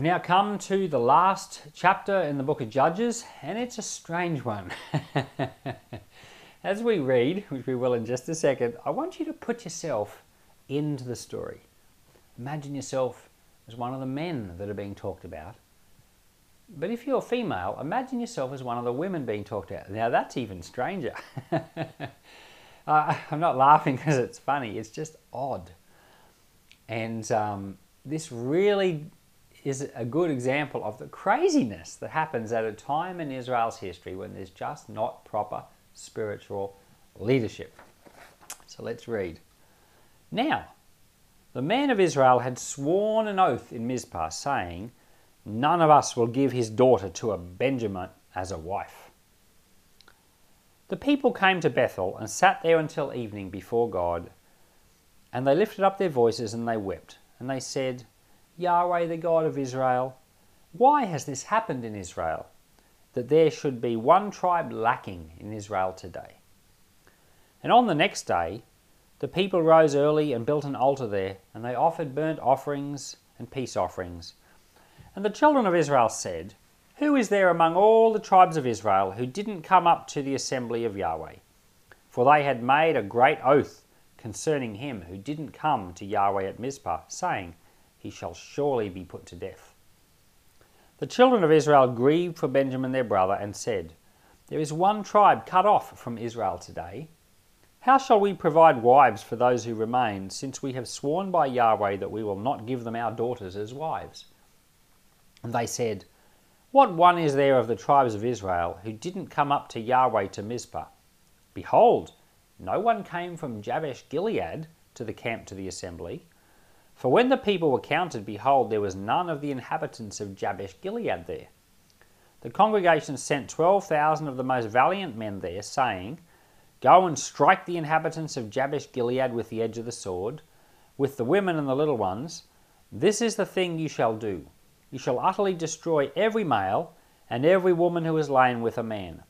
We've now come to the last chapter in the book of Judges, and it's a strange one. As we read, which we will in just a second, I want you to put yourself into the story. Imagine yourself as one of the men that are being talked about. But if you're female, imagine yourself as one of the women being talked about. Now that's even stranger. uh, I'm not laughing because it's funny, it's just odd. And um, this really is a good example of the craziness that happens at a time in Israel's history when there's just not proper spiritual leadership. So let's read. Now, the men of Israel had sworn an oath in Mizpah, saying, None of us will give his daughter to a Benjamin as a wife. The people came to Bethel and sat there until evening before God, and they lifted up their voices and they wept, and they said, Yahweh, the God of Israel, why has this happened in Israel, that there should be one tribe lacking in Israel today? And on the next day, the people rose early and built an altar there, and they offered burnt offerings and peace offerings. And the children of Israel said, Who is there among all the tribes of Israel who didn't come up to the assembly of Yahweh? For they had made a great oath concerning him who didn't come to Yahweh at Mizpah, saying, he shall surely be put to death. The children of Israel grieved for Benjamin their brother and said, There is one tribe cut off from Israel today. How shall we provide wives for those who remain, since we have sworn by Yahweh that we will not give them our daughters as wives? And they said, What one is there of the tribes of Israel who didn't come up to Yahweh to Mizpah? Behold, no one came from Jabesh Gilead to the camp to the assembly. For when the people were counted, behold, there was none of the inhabitants of Jabesh Gilead there. The congregation sent twelve thousand of the most valiant men there, saying, Go and strike the inhabitants of Jabesh Gilead with the edge of the sword, with the women and the little ones. This is the thing you shall do. You shall utterly destroy every male and every woman who is lain with a man.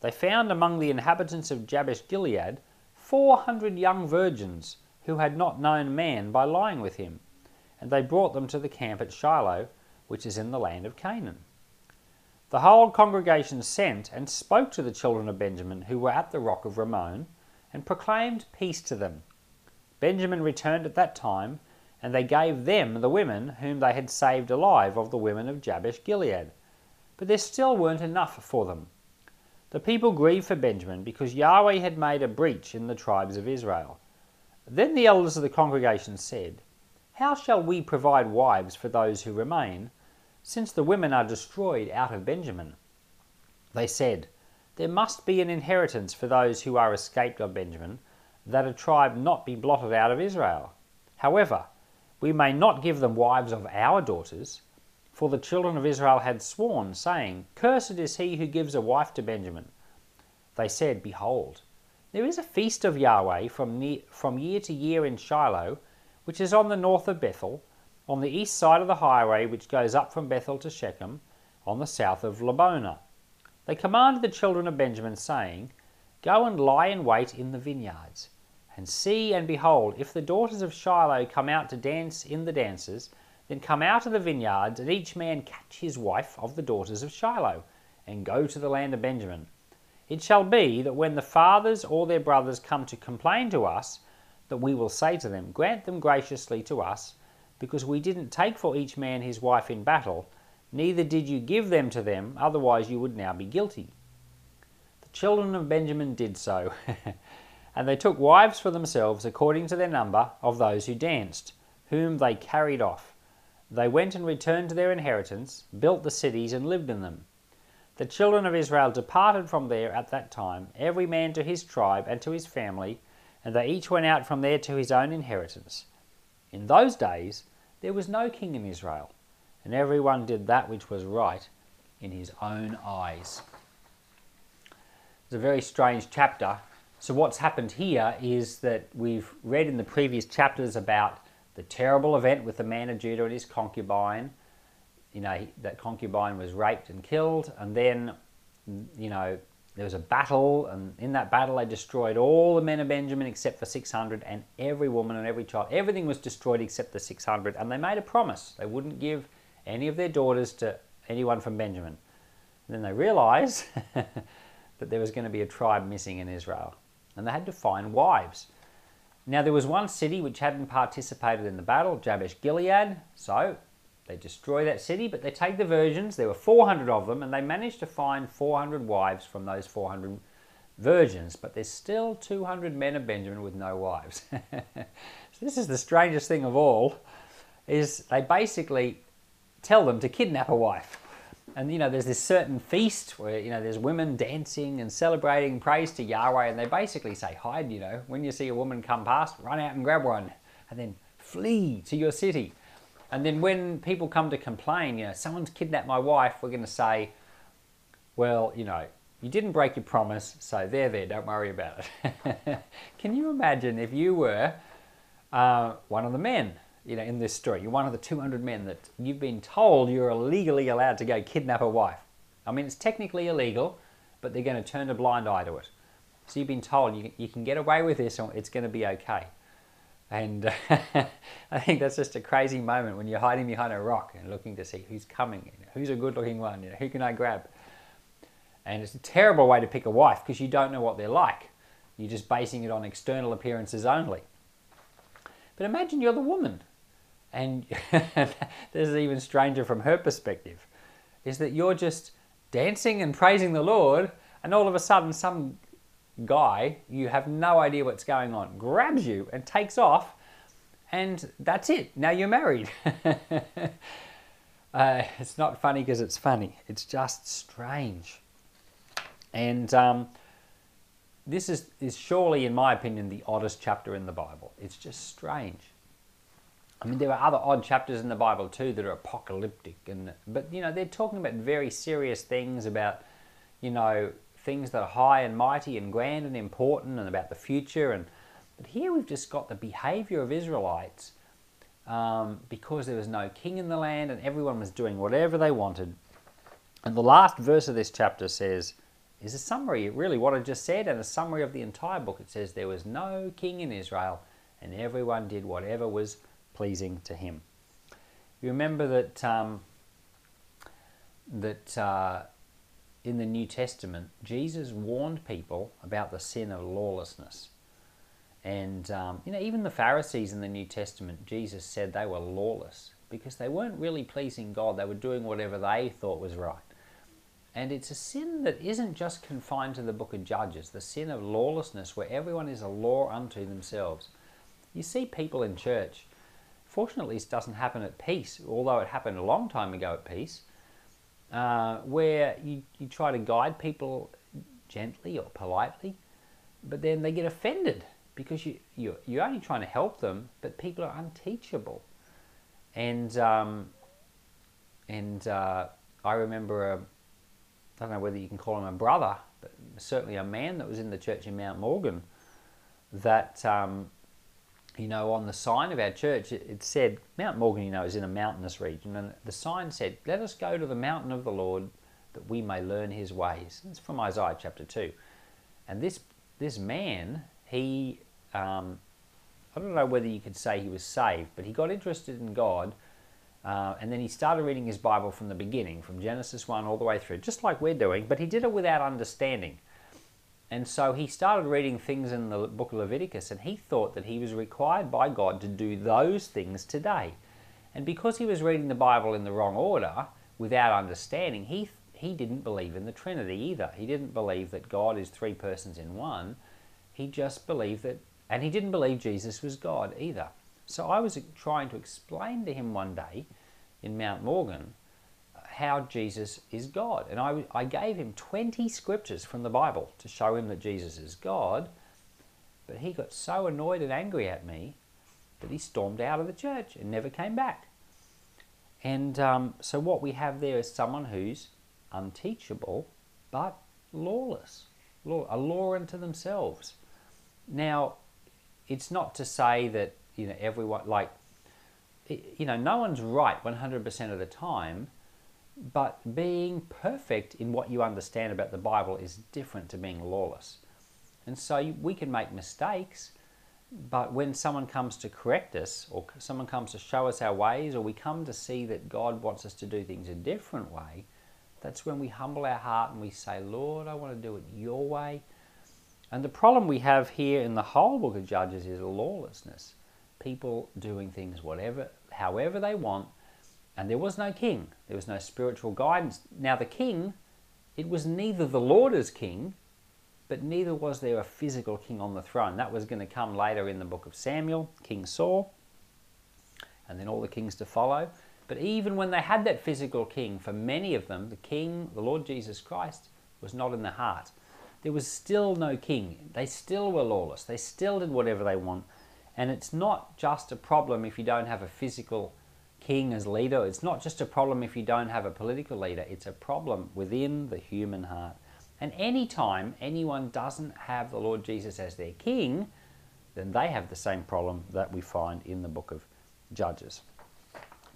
They found among the inhabitants of Jabesh Gilead four hundred young virgins who had not known man by lying with him. And they brought them to the camp at Shiloh, which is in the land of Canaan. The whole congregation sent and spoke to the children of Benjamin who were at the rock of Rimmon, and proclaimed peace to them. Benjamin returned at that time, and they gave them the women whom they had saved alive of the women of Jabesh Gilead. But there still weren't enough for them. The people grieved for Benjamin because Yahweh had made a breach in the tribes of Israel. Then the elders of the congregation said, How shall we provide wives for those who remain, since the women are destroyed out of Benjamin? They said, There must be an inheritance for those who are escaped of Benjamin, that a tribe not be blotted out of Israel. However, we may not give them wives of our daughters, for the children of Israel had sworn, saying, Cursed is he who gives a wife to Benjamin. They said, Behold, there is a feast of Yahweh from, from year to year in Shiloh, which is on the north of Bethel, on the east side of the highway which goes up from Bethel to Shechem, on the south of Lebonah. They commanded the children of Benjamin, saying, Go and lie in wait in the vineyards, and see and behold, if the daughters of Shiloh come out to dance in the dances, then come out of the vineyards, and each man catch his wife of the daughters of Shiloh, and go to the land of Benjamin it shall be that when the fathers or their brothers come to complain to us, that we will say to them, Grant them graciously to us, because we didn't take for each man his wife in battle, neither did you give them to them, otherwise you would now be guilty. The children of Benjamin did so, and they took wives for themselves according to their number of those who danced, whom they carried off. They went and returned to their inheritance, built the cities, and lived in them. The children of Israel departed from there at that time, every man to his tribe and to his family, and they each went out from there to his own inheritance. In those days there was no king in Israel, and every one did that which was right in his own eyes. It's a very strange chapter. So, what's happened here is that we've read in the previous chapters about the terrible event with the man of Judah and his concubine you know, that concubine was raped and killed, and then, you know, there was a battle, and in that battle they destroyed all the men of Benjamin except for 600, and every woman and every child. Everything was destroyed except the 600, and they made a promise. They wouldn't give any of their daughters to anyone from Benjamin. And then they realized that there was going to be a tribe missing in Israel, and they had to find wives. Now, there was one city which hadn't participated in the battle, Jabesh Gilead, so they destroy that city, but they take the virgins. There were 400 of them, and they managed to find 400 wives from those 400 virgins, but there's still 200 men of Benjamin with no wives. so this is the strangest thing of all, is they basically tell them to kidnap a wife. And you know, there's this certain feast where you know there's women dancing and celebrating praise to Yahweh, and they basically say, hide. You know, when you see a woman come past, run out and grab one, and then flee to your city. And then when people come to complain, you know, someone's kidnapped my wife, we're going to say, well, you know, you didn't break your promise, so there, there, don't worry about it. Can you imagine if you were uh, one of the men, you know, in this story? You're one of the 200 men that you've been told you're legally allowed to go kidnap a wife. I mean, it's technically illegal, but they're going to turn a blind eye to it. So you've been told you, you can get away with this, or it's going to be okay. And I think that's just a crazy moment when you're hiding behind a rock and looking to see who's coming, you know, who's a good looking one, you know, who can I grab. And it's a terrible way to pick a wife because you don't know what they're like. You're just basing it on external appearances only. But imagine you're the woman. And this is even stranger from her perspective, is that you're just dancing and praising the Lord, and all of a sudden some guy, you have no idea what's going on, grabs you and takes off, and that's it. Now you're married. uh, it's not funny because it's funny, it's just strange. And um, this is, is surely, in my opinion, the oddest chapter in the Bible. It's just strange. I mean, there are other odd chapters in the Bible too that are apocalyptic, and but you know they're talking about very serious things about, you know, things that are high and mighty and grand and important and about the future. And but here we've just got the behavior of Israelites um, because there was no king in the land and everyone was doing whatever they wanted. And the last verse of this chapter says, is a summary, really, what I just said, and a summary of the entire book. It says, There was no king in Israel, and everyone did whatever was pleasing to him. You remember that um, that uh, in the New Testament, Jesus warned people about the sin of lawlessness. And, um, you know, even the Pharisees in the New Testament, Jesus said they were lawless because they weren't really pleasing God. They were doing whatever they thought was right. And it's a sin that isn't just confined to the book of Judges, the sin of lawlessness, where everyone is a law unto themselves. You see people in church. Fortunately, this doesn't happen at peace, although it happened a long time ago at peace uh, where you, you try to guide people gently or politely, but then they get offended because you, you, you're only trying to help them, but people are unteachable. And, um, and uh, I remember, a, I don't know whether you can call him a brother, but certainly a man that was in the church in Mount Morgan that um, you know, on the sign of our church, it, said, Mount Morgan, you know, is in a mountainous region, and the sign said, Let us go to the mountain of the Lord that we may learn his ways. It's from Isaiah chapter 2. And this, this man, he, um, I don't know whether you could say he was saved, but he got interested in God, uh, and then he started reading his Bible from the beginning, from Genesis 1 all the way through, just like we're doing, but he did it without understanding. And so he started reading things in the book of Leviticus and he thought that he was required by God to do those things today. And because he was reading the Bible in the wrong order, without understanding, he, he didn't believe in the Trinity either. He didn't believe that God is three persons in one. He just believed that, and he didn't believe Jesus was God either. So I was trying to explain to him one day in Mount Morgan how Jesus is God. And I, I gave him 20 scriptures from the Bible to show him that Jesus is God. But he got so annoyed and angry at me that he stormed out of the church and never came back. And um, so, what we have there is someone who's unteachable but lawless, law, a law unto themselves. Now, it's not to say that you know everyone like you know no one's right 100% of the time but being perfect in what you understand about the Bible is different to being lawless. And so we can make mistakes, But when someone comes to correct us, or someone comes to show us our ways, or we come to see that God wants us to do things a different way, that's when we humble our heart and we say, Lord, I want to do it your way. And the problem we have here in the whole book of Judges is lawlessness. People doing things whatever, however they want, and there was no king. There was no spiritual guidance. Now the king, it was neither the Lord as king, but neither was there a physical king on the throne. That was going to come later in the book of Samuel, King Saul, and then all the kings to follow. But even when they had that physical king, for many of them, the king, the Lord Jesus Christ, was not in the heart. There was still no king. They still were lawless. They still did whatever they want. And it's not just a problem if you don't have a physical king as leader. It's not just a problem if you don't have a political leader. It's a problem within the human heart. And anytime anyone doesn't have the Lord Jesus as their king, then they have the same problem that we find in the book of Judges.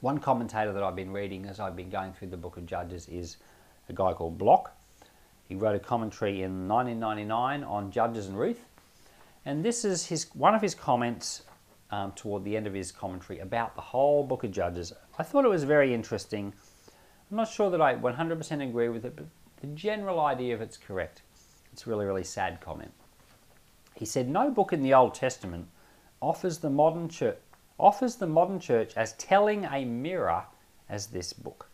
One commentator that I've been reading as I've been going through the book of Judges is a guy called Block. He wrote a commentary in 1999 on Judges and Ruth. And this is his one of his comments um, toward the end of his commentary about the whole book of Judges. I thought it was very interesting. I'm not sure that I 100% agree with it, but the general idea of it's correct. It's really, really sad comment. He said, No book in the Old Testament offers the modern church offers the modern church as telling a mirror as this book.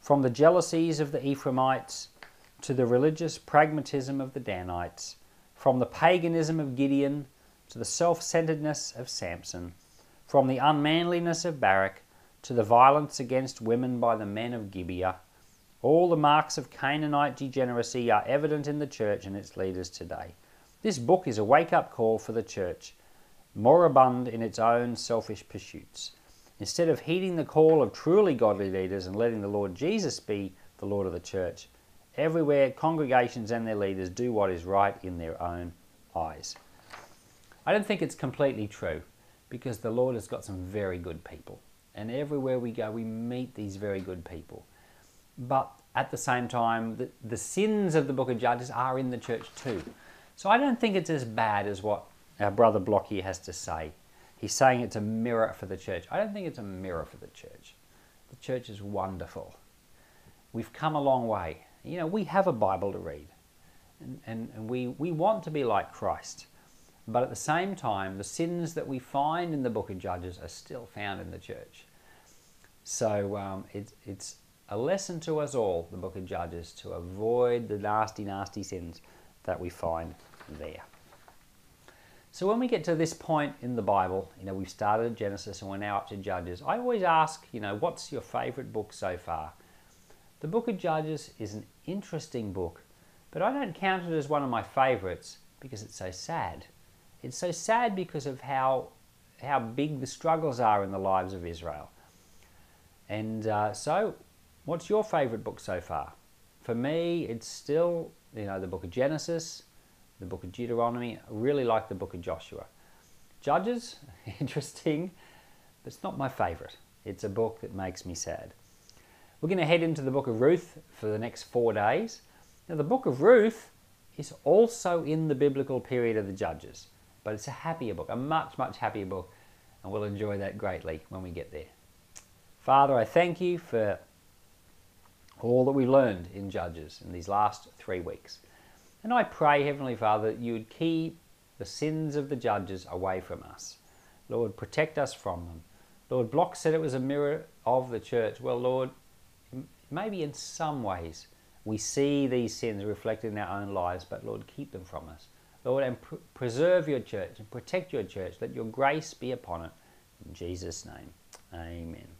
From the jealousies of the Ephraimites to the religious pragmatism of the Danites, from the paganism of Gideon to the self centeredness of Samson, from the unmanliness of Barak to the violence against women by the men of Gibeah, all the marks of Canaanite degeneracy are evident in the church and its leaders today. This book is a wake up call for the church, moribund in its own selfish pursuits. Instead of heeding the call of truly godly leaders and letting the Lord Jesus be the Lord of the church, everywhere congregations and their leaders do what is right in their own eyes. I don't think it's completely true because the Lord has got some very good people. And everywhere we go, we meet these very good people. But at the same time, the, the sins of the book of Judges are in the church too. So I don't think it's as bad as what our brother Blocky has to say. He's saying it's a mirror for the church. I don't think it's a mirror for the church. The church is wonderful. We've come a long way. You know, we have a Bible to read, and, and, and we, we want to be like Christ. But at the same time, the sins that we find in the book of Judges are still found in the church. So um, it, it's a lesson to us all, the book of Judges, to avoid the nasty, nasty sins that we find there. So when we get to this point in the Bible, you know, we've started Genesis and we're now up to Judges. I always ask, you know, what's your favorite book so far? The book of Judges is an interesting book, but I don't count it as one of my favorites because it's so sad. It's so sad because of how how big the struggles are in the lives of Israel. And uh, so What's your favorite book so far? For me, it's still, you know, the book of Genesis, the book of Deuteronomy. I really like the book of Joshua. Judges, interesting, but it's not my favorite. It's a book that makes me sad. We're going to head into the book of Ruth for the next four days. Now, the book of Ruth is also in the biblical period of the Judges, but it's a happier book, a much, much happier book, and we'll enjoy that greatly when we get there. Father, I thank you for all that we've learned in Judges in these last three weeks. And I pray, Heavenly Father, that you would keep the sins of the judges away from us. Lord, protect us from them. Lord, Block said it was a mirror of the church. Well, Lord, maybe in some ways we see these sins reflected in our own lives, but Lord, keep them from us. Lord, and pr- preserve your church and protect your church. Let your grace be upon it. In Jesus' name, amen.